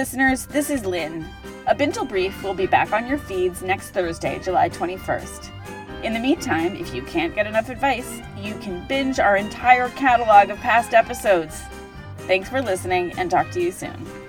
listeners, this is Lynn. A Bintel Brief will be back on your feeds next Thursday, July 21st. In the meantime, if you can't get enough advice, you can binge our entire catalog of past episodes. Thanks for listening and talk to you soon.